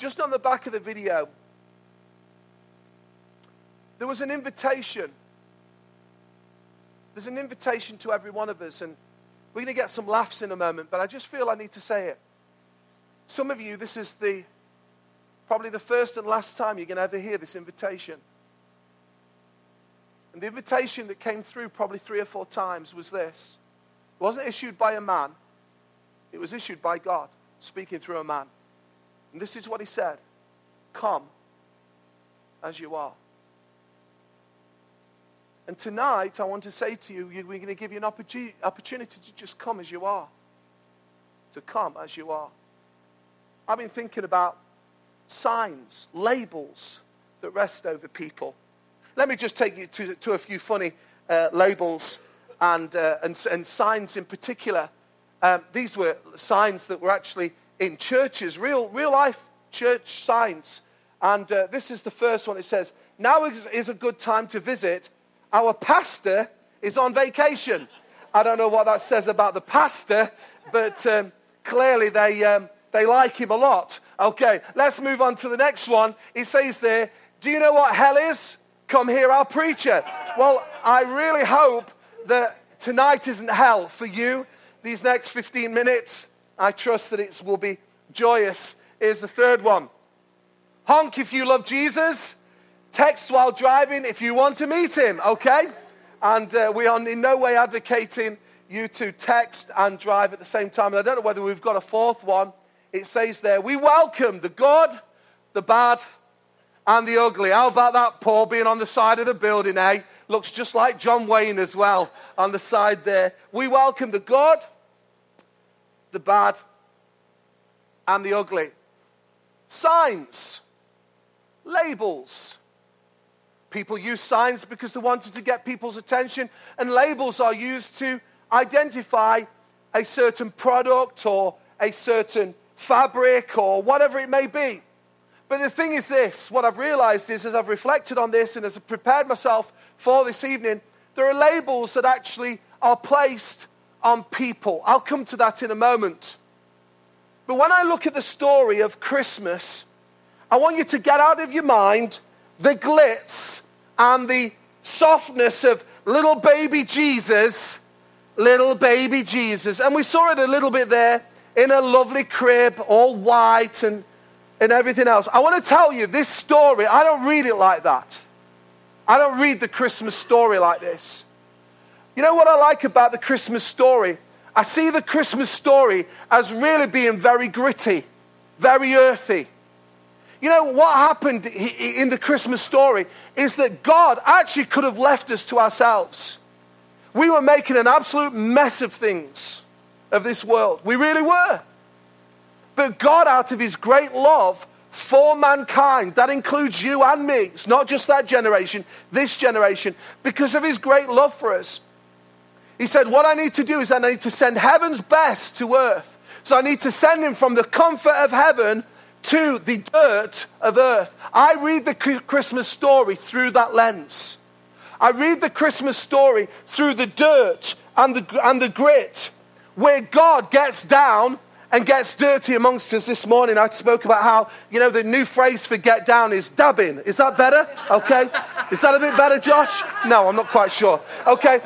just on the back of the video, there was an invitation. There's an invitation to every one of us, and we're going to get some laughs in a moment, but I just feel I need to say it. Some of you, this is the probably the first and last time you're going to ever hear this invitation. And the invitation that came through probably three or four times was this. It wasn't issued by a man, it was issued by God, speaking through a man. And this is what he said Come as you are. And tonight, I want to say to you, we're going to give you an opportunity to just come as you are. To come as you are. I've been thinking about signs, labels that rest over people. Let me just take you to, to a few funny uh, labels and, uh, and, and, signs in particular. Um, these were signs that were actually in churches, real, real life church signs. And uh, this is the first one. It says, Now is a good time to visit our pastor is on vacation. I don't know what that says about the pastor, but um, clearly they, um, they like him a lot. Okay, let's move on to the next one. It says there, Do you know what hell is? Come hear our preacher. Well, I really hope that tonight isn't hell for you. These next 15 minutes, I trust that it will be joyous. Here's the third one Honk if you love Jesus. Text while driving if you want to meet him, okay? And uh, we are in no way advocating you to text and drive at the same time. And I don't know whether we've got a fourth one. It says there, we welcome the good, the bad, and the ugly. How about that, Paul, being on the side of the building, eh? Looks just like John Wayne as well on the side there. We welcome the good, the bad, and the ugly. Signs, labels, People use signs because they wanted to get people's attention, and labels are used to identify a certain product or a certain fabric or whatever it may be. But the thing is this what I've realized is as I've reflected on this and as I've prepared myself for this evening, there are labels that actually are placed on people. I'll come to that in a moment. But when I look at the story of Christmas, I want you to get out of your mind the glitz and the softness of little baby Jesus, little baby Jesus. And we saw it a little bit there in a lovely crib, all white and, and everything else. I want to tell you this story, I don't read it like that. I don't read the Christmas story like this. You know what I like about the Christmas story? I see the Christmas story as really being very gritty, very earthy. You know, what happened in the Christmas story is that God actually could have left us to ourselves. We were making an absolute mess of things, of this world. We really were. But God, out of His great love for mankind, that includes you and me, it's not just that generation, this generation, because of His great love for us, He said, What I need to do is I need to send heaven's best to earth. So I need to send Him from the comfort of heaven to the dirt of earth. I read the Christmas story through that lens. I read the Christmas story through the dirt and the, and the grit, where God gets down and gets dirty amongst us this morning. I spoke about how, you know, the new phrase for get down is dabbing. Is that better? Okay. Is that a bit better, Josh? No, I'm not quite sure. Okay.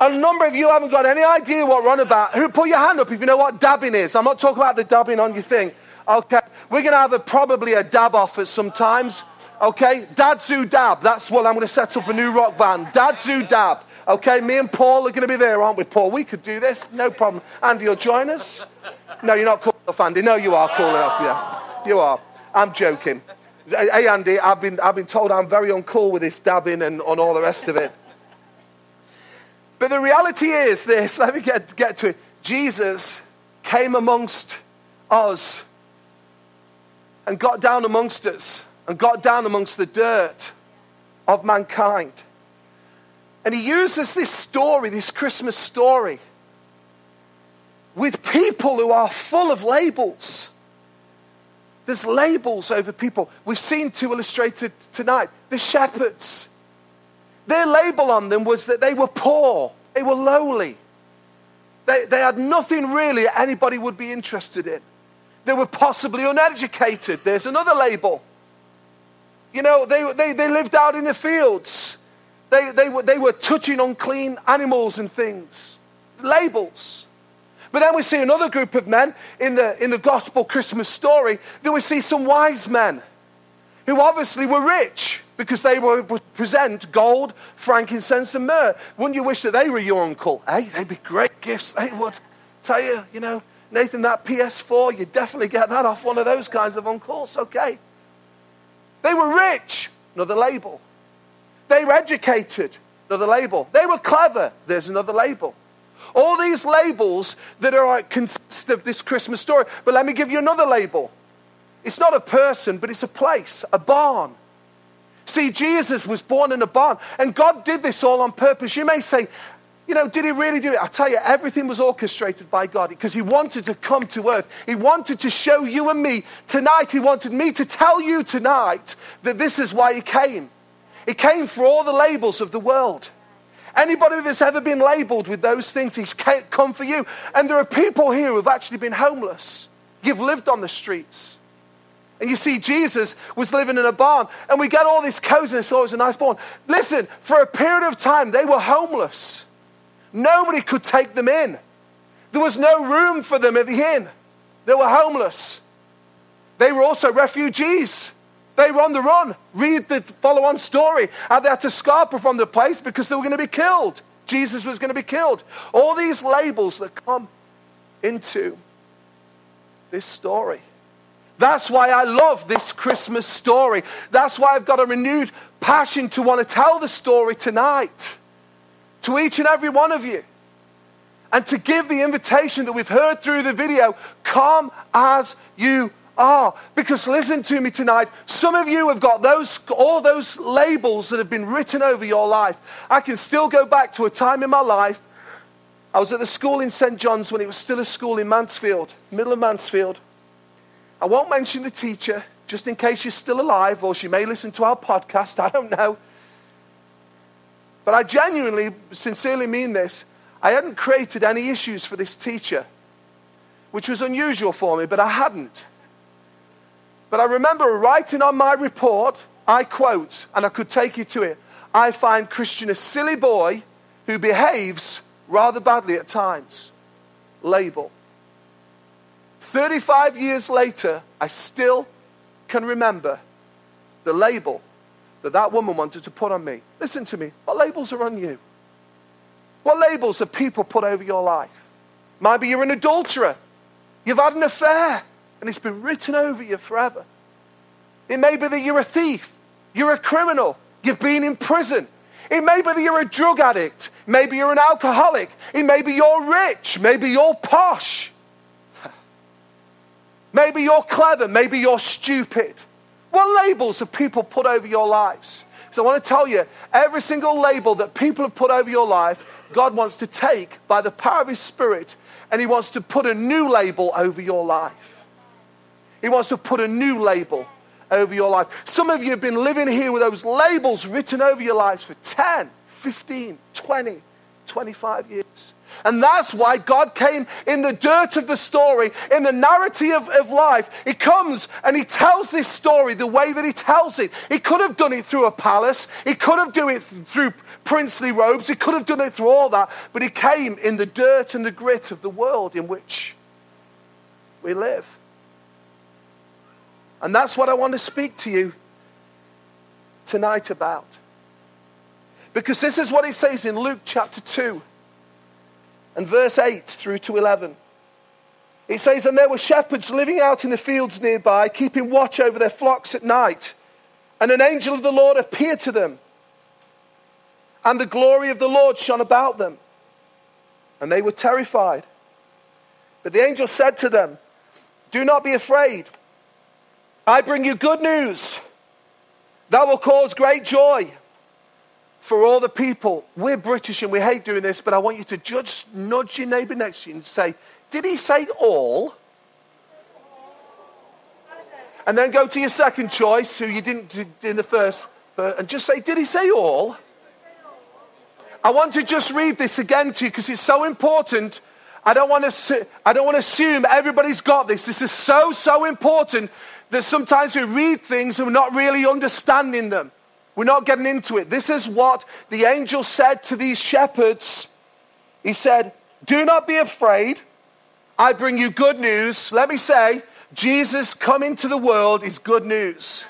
A number of you haven't got any idea what we're on about. Who put your hand up if you know what dabbing is? I'm not talking about the dabbing on your thing. Okay, we're going to have a, probably a dab off at sometimes. Okay, Dadzu Dab. That's what I'm going to set up a new rock band. Dadzu Dab. Okay, me and Paul are going to be there, aren't we, Paul? We could do this, no problem. Andy, you'll join us? No, you're not cool enough, Andy. No, you are cool enough, yeah. You are. I'm joking. Hey, Andy, I've been, I've been told I'm very uncool with this dabbing and on all the rest of it. But the reality is this let me get, get to it. Jesus came amongst us and got down amongst us and got down amongst the dirt of mankind. And he uses this story, this Christmas story, with people who are full of labels. There's labels over people. We've seen two illustrated tonight. The shepherds. Their label on them was that they were poor, they were lowly. They, they had nothing really anybody would be interested in. They were possibly uneducated. There's another label. You know, they, they, they lived out in the fields. They, they, were, they were touching unclean animals and things. Labels. But then we see another group of men in the, in the gospel Christmas story. Then we see some wise men who obviously were rich because they were present gold, frankincense, and myrrh. Wouldn't you wish that they were your uncle? Hey, eh? they'd be great gifts. They would tell you, you know, Nathan, that PS4, you definitely get that off one of those kinds of uncles. Okay. They were rich, another label. They were educated, another label. They were clever, there's another label. All these labels that are consist of this Christmas story. But let me give you another label. It's not a person, but it's a place, a barn. See, Jesus was born in a barn, and God did this all on purpose. You may say, you know, did he really do it? I tell you, everything was orchestrated by God because he wanted to come to earth. He wanted to show you and me tonight. He wanted me to tell you tonight that this is why he came. He came for all the labels of the world. Anybody that's ever been labeled with those things, he's come for you. And there are people here who've actually been homeless. You've lived on the streets. And you see, Jesus was living in a barn, and we get all this coziness. Oh, it was a nice barn. Listen, for a period of time, they were homeless. Nobody could take them in. There was no room for them at the inn. They were homeless. They were also refugees. They were on the run. Read the follow on story. How they had to scarper from the place because they were going to be killed. Jesus was going to be killed. All these labels that come into this story. That's why I love this Christmas story. That's why I've got a renewed passion to want to tell the story tonight to each and every one of you. And to give the invitation that we've heard through the video come as you are. Because listen to me tonight. Some of you have got those, all those labels that have been written over your life. I can still go back to a time in my life. I was at the school in St. John's when it was still a school in Mansfield, middle of Mansfield. I won't mention the teacher, just in case she's still alive or she may listen to our podcast. I don't know. But I genuinely, sincerely mean this. I hadn't created any issues for this teacher, which was unusual for me, but I hadn't. But I remember writing on my report, I quote, and I could take you to it I find Christian a silly boy who behaves rather badly at times. Label. 35 years later, I still can remember the label that that woman wanted to put on me. Listen to me. What labels are on you? What labels have people put over your life? Maybe you're an adulterer. You've had an affair and it's been written over you forever. It may be that you're a thief. You're a criminal. You've been in prison. It may be that you're a drug addict. Maybe you're an alcoholic. It may be you're rich. Maybe you're posh. Maybe you're clever. Maybe you're stupid. What labels have people put over your lives? So I want to tell you every single label that people have put over your life, God wants to take by the power of His Spirit and He wants to put a new label over your life. He wants to put a new label over your life. Some of you have been living here with those labels written over your lives for 10, 15, 20, 25 years. And that's why God came in the dirt of the story, in the narrative of, of, life. He comes and he tells this story the way that he tells it. He could have done it through a palace, he could have done it through princely robes, he could have done it through all that, but he came in the dirt and the grit of the world in which we live. And that's what I want to speak to you tonight about. Because this is what he says in Luke chapter 2 and verse 8 through to 11. It says, And there were shepherds living out in the fields nearby, keeping watch over their flocks at night. And an angel of the Lord appeared to them. And the glory of the Lord shone about them. And they were terrified. But the angel said to them, Do not be afraid. I bring you good news that will cause great joy for all the people. We're British and we hate doing this, but I want you to judge, nudge your neighbor next to you and say, Did he say all? And then go to your second choice, who you didn't do in the first, and just say, Did he say all? I want to just read this again to you because it's so important. I don't want to, I don't want to assume everybody's got this. This is so, so important that sometimes we read things and we're not really understanding them. We're not getting into it. This is what the angel said to these shepherds. He said, Do not be afraid. I bring you good news. Let me say, Jesus coming to the world is good news.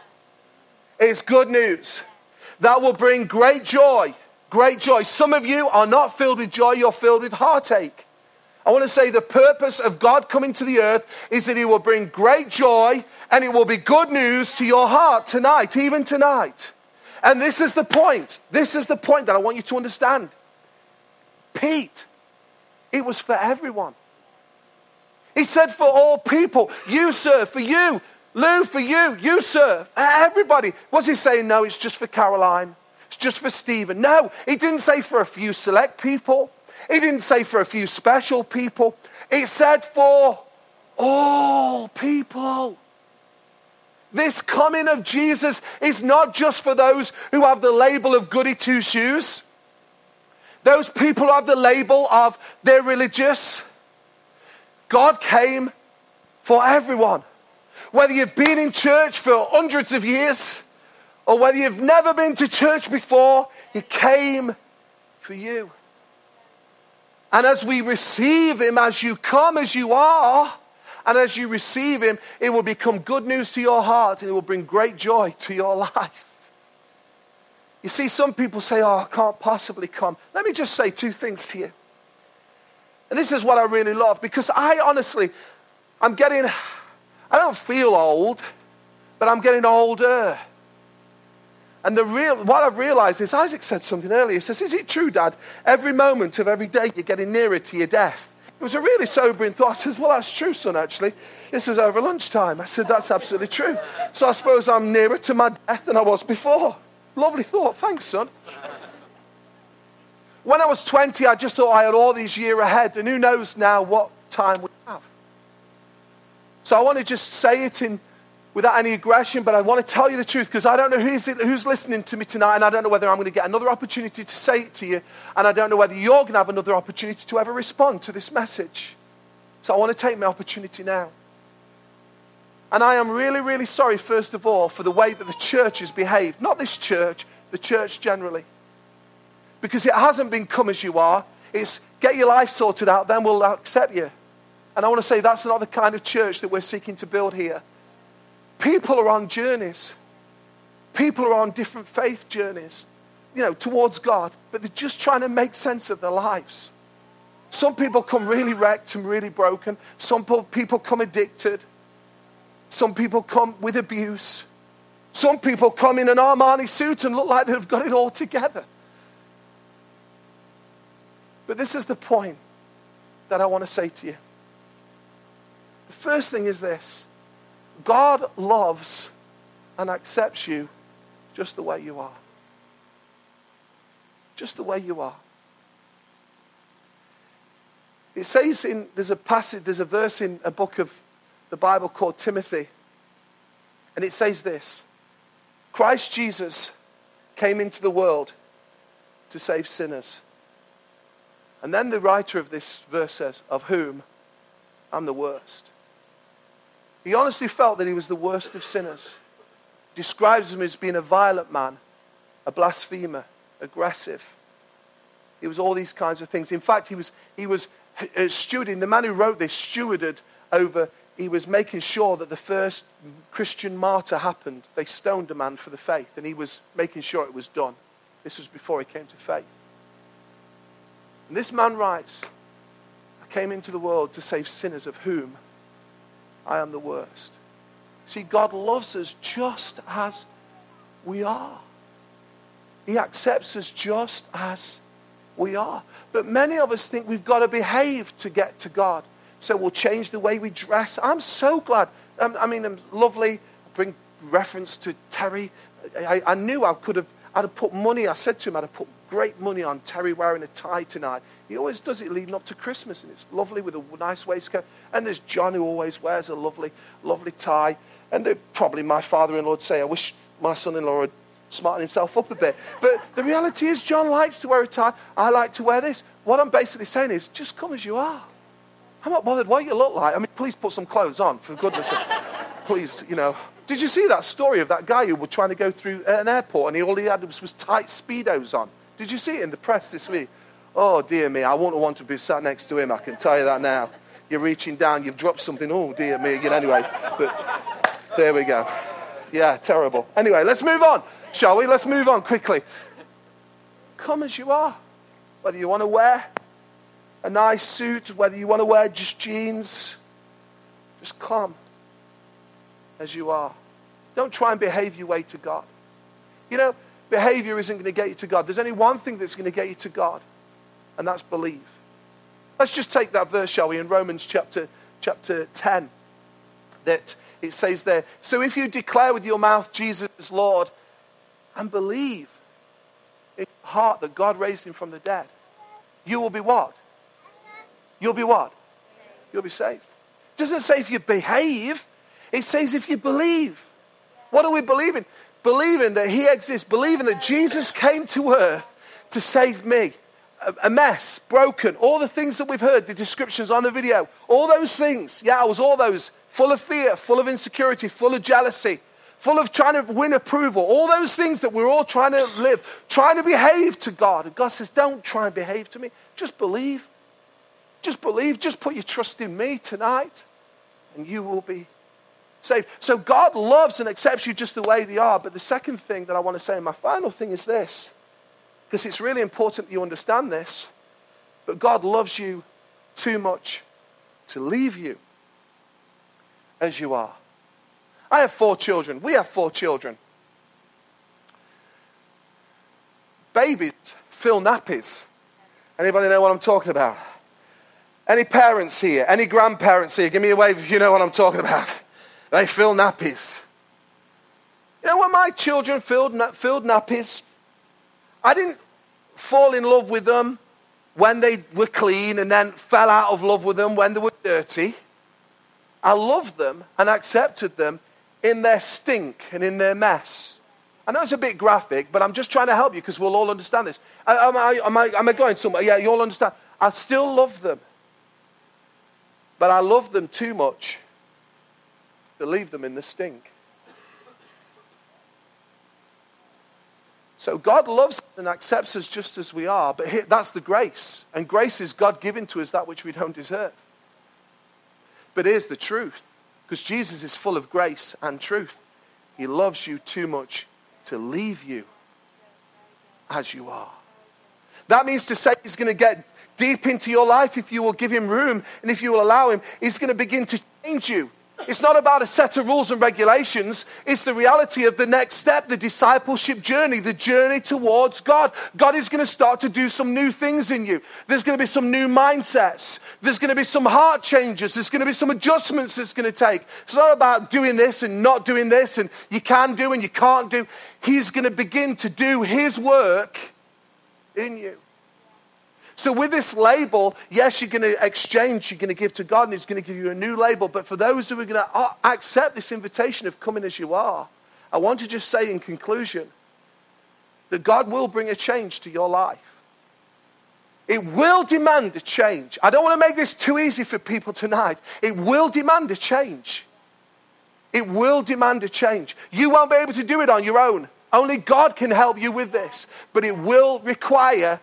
It's good news. That will bring great joy. Great joy. Some of you are not filled with joy, you're filled with heartache. I want to say the purpose of God coming to the earth is that He will bring great joy and it will be good news to your heart tonight, even tonight. And this is the point. This is the point that I want you to understand. Pete, it was for everyone. He said, for all people. You, sir, for you. Lou, for you. You, sir. Everybody. Was he saying, no, it's just for Caroline? It's just for Stephen? No, he didn't say for a few select people. He didn't say for a few special people. It said for all people. This coming of Jesus is not just for those who have the label of goody two shoes, those people have the label of they're religious. God came for everyone. Whether you've been in church for hundreds of years or whether you've never been to church before, He came for you. And as we receive Him, as you come as you are, and as you receive Him, it will become good news to your heart and it will bring great joy to your life. You see, some people say, Oh, I can't possibly come. Let me just say two things to you. And this is what I really love because I honestly, I'm getting, I don't feel old, but I'm getting older. And the real, what I've realized is Isaac said something earlier. He says, Is it true, Dad? Every moment of every day you're getting nearer to your death. It was a really sobering thought. I says, Well, that's true, son, actually. This was over lunchtime. I said, That's absolutely true. So I suppose I'm nearer to my death than I was before. Lovely thought. Thanks, son. When I was 20, I just thought I had all these years ahead, and who knows now what time we have. So I want to just say it in, without any aggression, but I want to tell you the truth because I don't know who's, who's listening to me tonight, and I don't know whether I'm going to get another opportunity to say it to you, and I don't know whether you're going to have another opportunity to ever respond to this message. So I want to take my opportunity now. And I am really, really sorry, first of all, for the way that the church has behaved. Not this church, the church generally. Because it hasn't been come as you are. It's get your life sorted out, then we'll accept you. And I want to say that's not the kind of church that we're seeking to build here. People are on journeys. People are on different faith journeys, you know, towards God, but they're just trying to make sense of their lives. Some people come really wrecked and really broken. Some people come addicted. Some people come with abuse. Some people come in an Armani suit and look like they've got it all together. But this is the point that I want to say to you. The first thing is this God loves and accepts you just the way you are. Just the way you are. It says in, there's a passage, there's a verse in a book of the Bible called Timothy, and it says this Christ Jesus came into the world to save sinners. And then the writer of this verse says, Of whom I'm the worst. He honestly felt that he was the worst of sinners. Describes him as being a violent man, a blasphemer, aggressive. He was all these kinds of things. In fact, he was, he was uh, stewarding, the man who wrote this stewarded over, he was making sure that the first Christian martyr happened. They stoned a man for the faith, and he was making sure it was done. This was before he came to faith. And this man writes, I came into the world to save sinners of whom I am the worst. See, God loves us just as we are. He accepts us just as we are. But many of us think we've got to behave to get to God. So we'll change the way we dress. I'm so glad. Um, I mean, I'm lovely. I bring reference to Terry. I, I knew I could have, I'd have put money. I said to him, I'd have put great money on Terry wearing a tie tonight. He always does it leading up to Christmas, and it's lovely with a nice waistcoat. And there's John who always wears a lovely, lovely tie. And probably my father-in-law would say, I wish my son-in-law would smarten himself up a bit. But the reality is, John likes to wear a tie. I like to wear this. What I'm basically saying is, just come as you are. I'm not bothered what you look like. I mean, please put some clothes on, for goodness sake. Please, you know. Did you see that story of that guy who was trying to go through an airport and he, all he had was, was tight Speedos on? Did you see it in the press this week? Oh, dear me, I wouldn't want to be sat next to him, I can tell you that now. You're reaching down, you've dropped something. Oh, dear me. Know, anyway, but there we go. Yeah, terrible. Anyway, let's move on, shall we? Let's move on quickly. Come as you are. Whether you want to wear a nice suit, whether you want to wear just jeans, just come as you are. Don't try and behave your way to God. You know, behavior isn't going to get you to God. There's only one thing that's going to get you to God, and that's believe. Let's just take that verse, shall we, in Romans chapter, chapter 10, that it says there, So if you declare with your mouth Jesus is Lord and believe in your heart that God raised him from the dead, you will be what? You'll be what? You'll be saved. It doesn't say if you behave, it says if you believe. What are we believing? Believing that He exists, believing that Jesus came to earth to save me. A mess, broken, all the things that we've heard, the descriptions on the video, all those things. Yeah, I was all those full of fear, full of insecurity, full of jealousy, full of trying to win approval. All those things that we're all trying to live, trying to behave to God. And God says, Don't try and behave to me, just believe. Just believe, just put your trust in me tonight, and you will be saved. So God loves and accepts you just the way you are. But the second thing that I want to say, and my final thing is this, because it's really important that you understand this. But God loves you too much to leave you as you are. I have four children. We have four children. Babies fill nappies. Anybody know what I'm talking about? Any parents here? Any grandparents here? Give me a wave if you know what I'm talking about. They fill nappies. You know, when my children filled, filled nappies, I didn't fall in love with them when they were clean and then fell out of love with them when they were dirty. I loved them and accepted them in their stink and in their mess. I know it's a bit graphic, but I'm just trying to help you because we'll all understand this. Am I, am, I, am I going somewhere? Yeah, you all understand. I still love them. But I love them too much to leave them in the stink. So God loves and accepts us just as we are, but that's the grace. And grace is God giving to us that which we don't deserve. But here's the truth because Jesus is full of grace and truth. He loves you too much to leave you as you are. That means to say he's going to get deep into your life if you will give him room and if you will allow him. He's going to begin to change you. It's not about a set of rules and regulations. It's the reality of the next step, the discipleship journey, the journey towards God. God is going to start to do some new things in you. There's going to be some new mindsets. There's going to be some heart changes. There's going to be some adjustments that's going to take. It's not about doing this and not doing this and you can do and you can't do. He's going to begin to do His work in you. So, with this label, yes, you're going to exchange, you're going to give to God, and He's going to give you a new label. But for those who are going to accept this invitation of coming as you are, I want to just say in conclusion that God will bring a change to your life. It will demand a change. I don't want to make this too easy for people tonight. It will demand a change. It will demand a change. You won't be able to do it on your own. Only God can help you with this. But it will require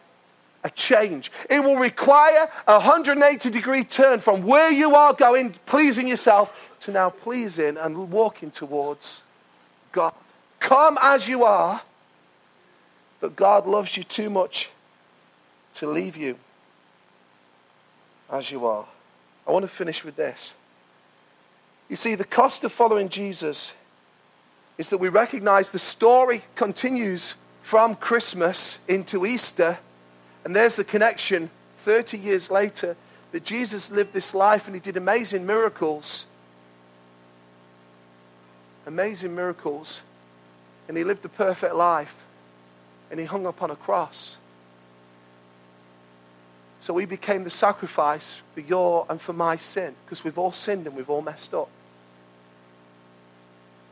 a change. It will require a 180 degree turn from where you are going, pleasing yourself, to now pleasing and walking towards God. Come as you are, but God loves you too much to leave you as you are. I want to finish with this. You see, the cost of following Jesus is that we recognize the story continues from Christmas into Easter and there's the connection 30 years later that Jesus lived this life and he did amazing miracles. Amazing miracles. And he lived a perfect life. And he hung upon a cross. So he became the sacrifice for your and for my sin because we've all sinned and we've all messed up.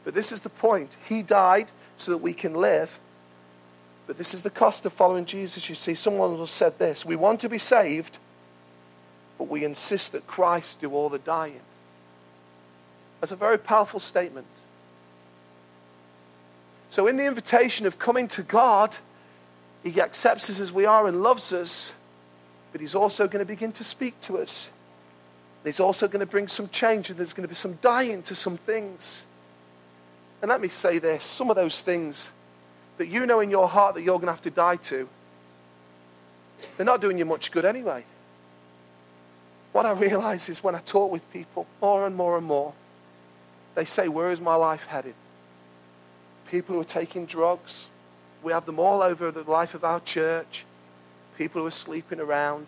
But this is the point. He died so that we can live. But this is the cost of following Jesus. You see, someone has said this We want to be saved, but we insist that Christ do all the dying. That's a very powerful statement. So, in the invitation of coming to God, He accepts us as we are and loves us, but He's also going to begin to speak to us. He's also going to bring some change, and there's going to be some dying to some things. And let me say this some of those things that you know in your heart that you're going to have to die to, they're not doing you much good anyway. What I realize is when I talk with people more and more and more, they say, Where is my life headed? People who are taking drugs, we have them all over the life of our church. People who are sleeping around.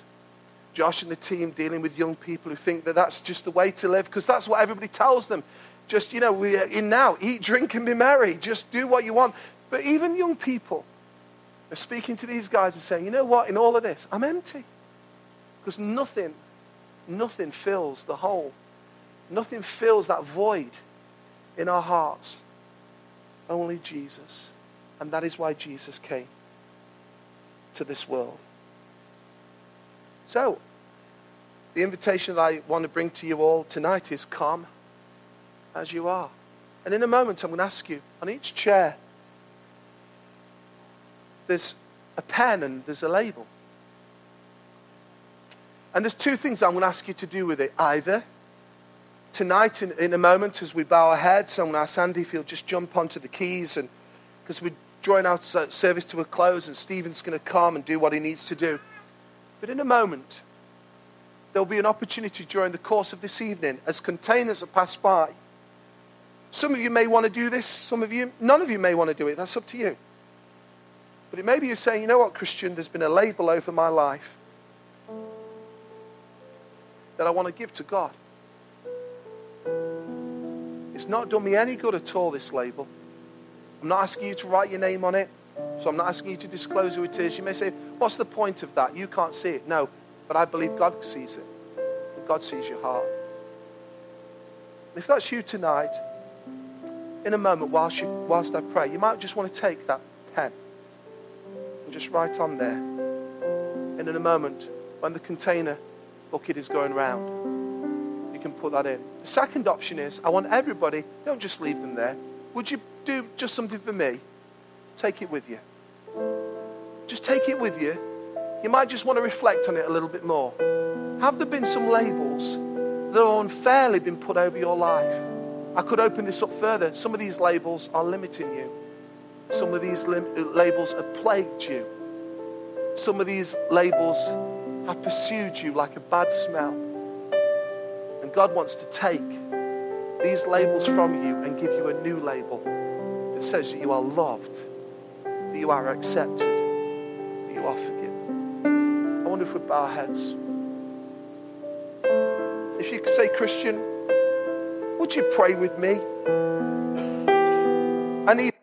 Josh and the team dealing with young people who think that that's just the way to live because that's what everybody tells them. Just, you know, we're in now, eat, drink, and be merry. Just do what you want. But even young people are speaking to these guys and saying, you know what, in all of this, I'm empty. Because nothing, nothing fills the hole. Nothing fills that void in our hearts. Only Jesus. And that is why Jesus came to this world. So, the invitation that I want to bring to you all tonight is come as you are. And in a moment, I'm going to ask you on each chair, there's a pen and there's a label. And there's two things I'm going to ask you to do with it. Either tonight, in, in a moment, as we bow our heads, I'm going to ask Andy if he'll just jump onto the keys, and because we're drawing our service to a close, and Stephen's going to come and do what he needs to do. But in a moment, there'll be an opportunity during the course of this evening as containers are passed by. Some of you may want to do this, some of you, none of you may want to do it. That's up to you. But it may be you're saying, you know what, Christian, there's been a label over my life that I want to give to God. It's not done me any good at all, this label. I'm not asking you to write your name on it, so I'm not asking you to disclose who it is. You may say, What's the point of that? You can't see it. No, but I believe God sees it. God sees your heart. If that's you tonight, in a moment, whilst, you, whilst I pray, you might just want to take that pen and just write on there. And in a moment, when the container bucket is going round, you can put that in. The second option is I want everybody, don't just leave them there. Would you do just something for me? Take it with you. Just take it with you. You might just want to reflect on it a little bit more. Have there been some labels that have unfairly been put over your life? I could open this up further. Some of these labels are limiting you. Some of these labels have plagued you. Some of these labels have pursued you like a bad smell. And God wants to take these labels from you and give you a new label that says that you are loved, that you are accepted, that you are forgiven. I wonder if we bow our heads. If you could say, Christian, would you pray with me? I need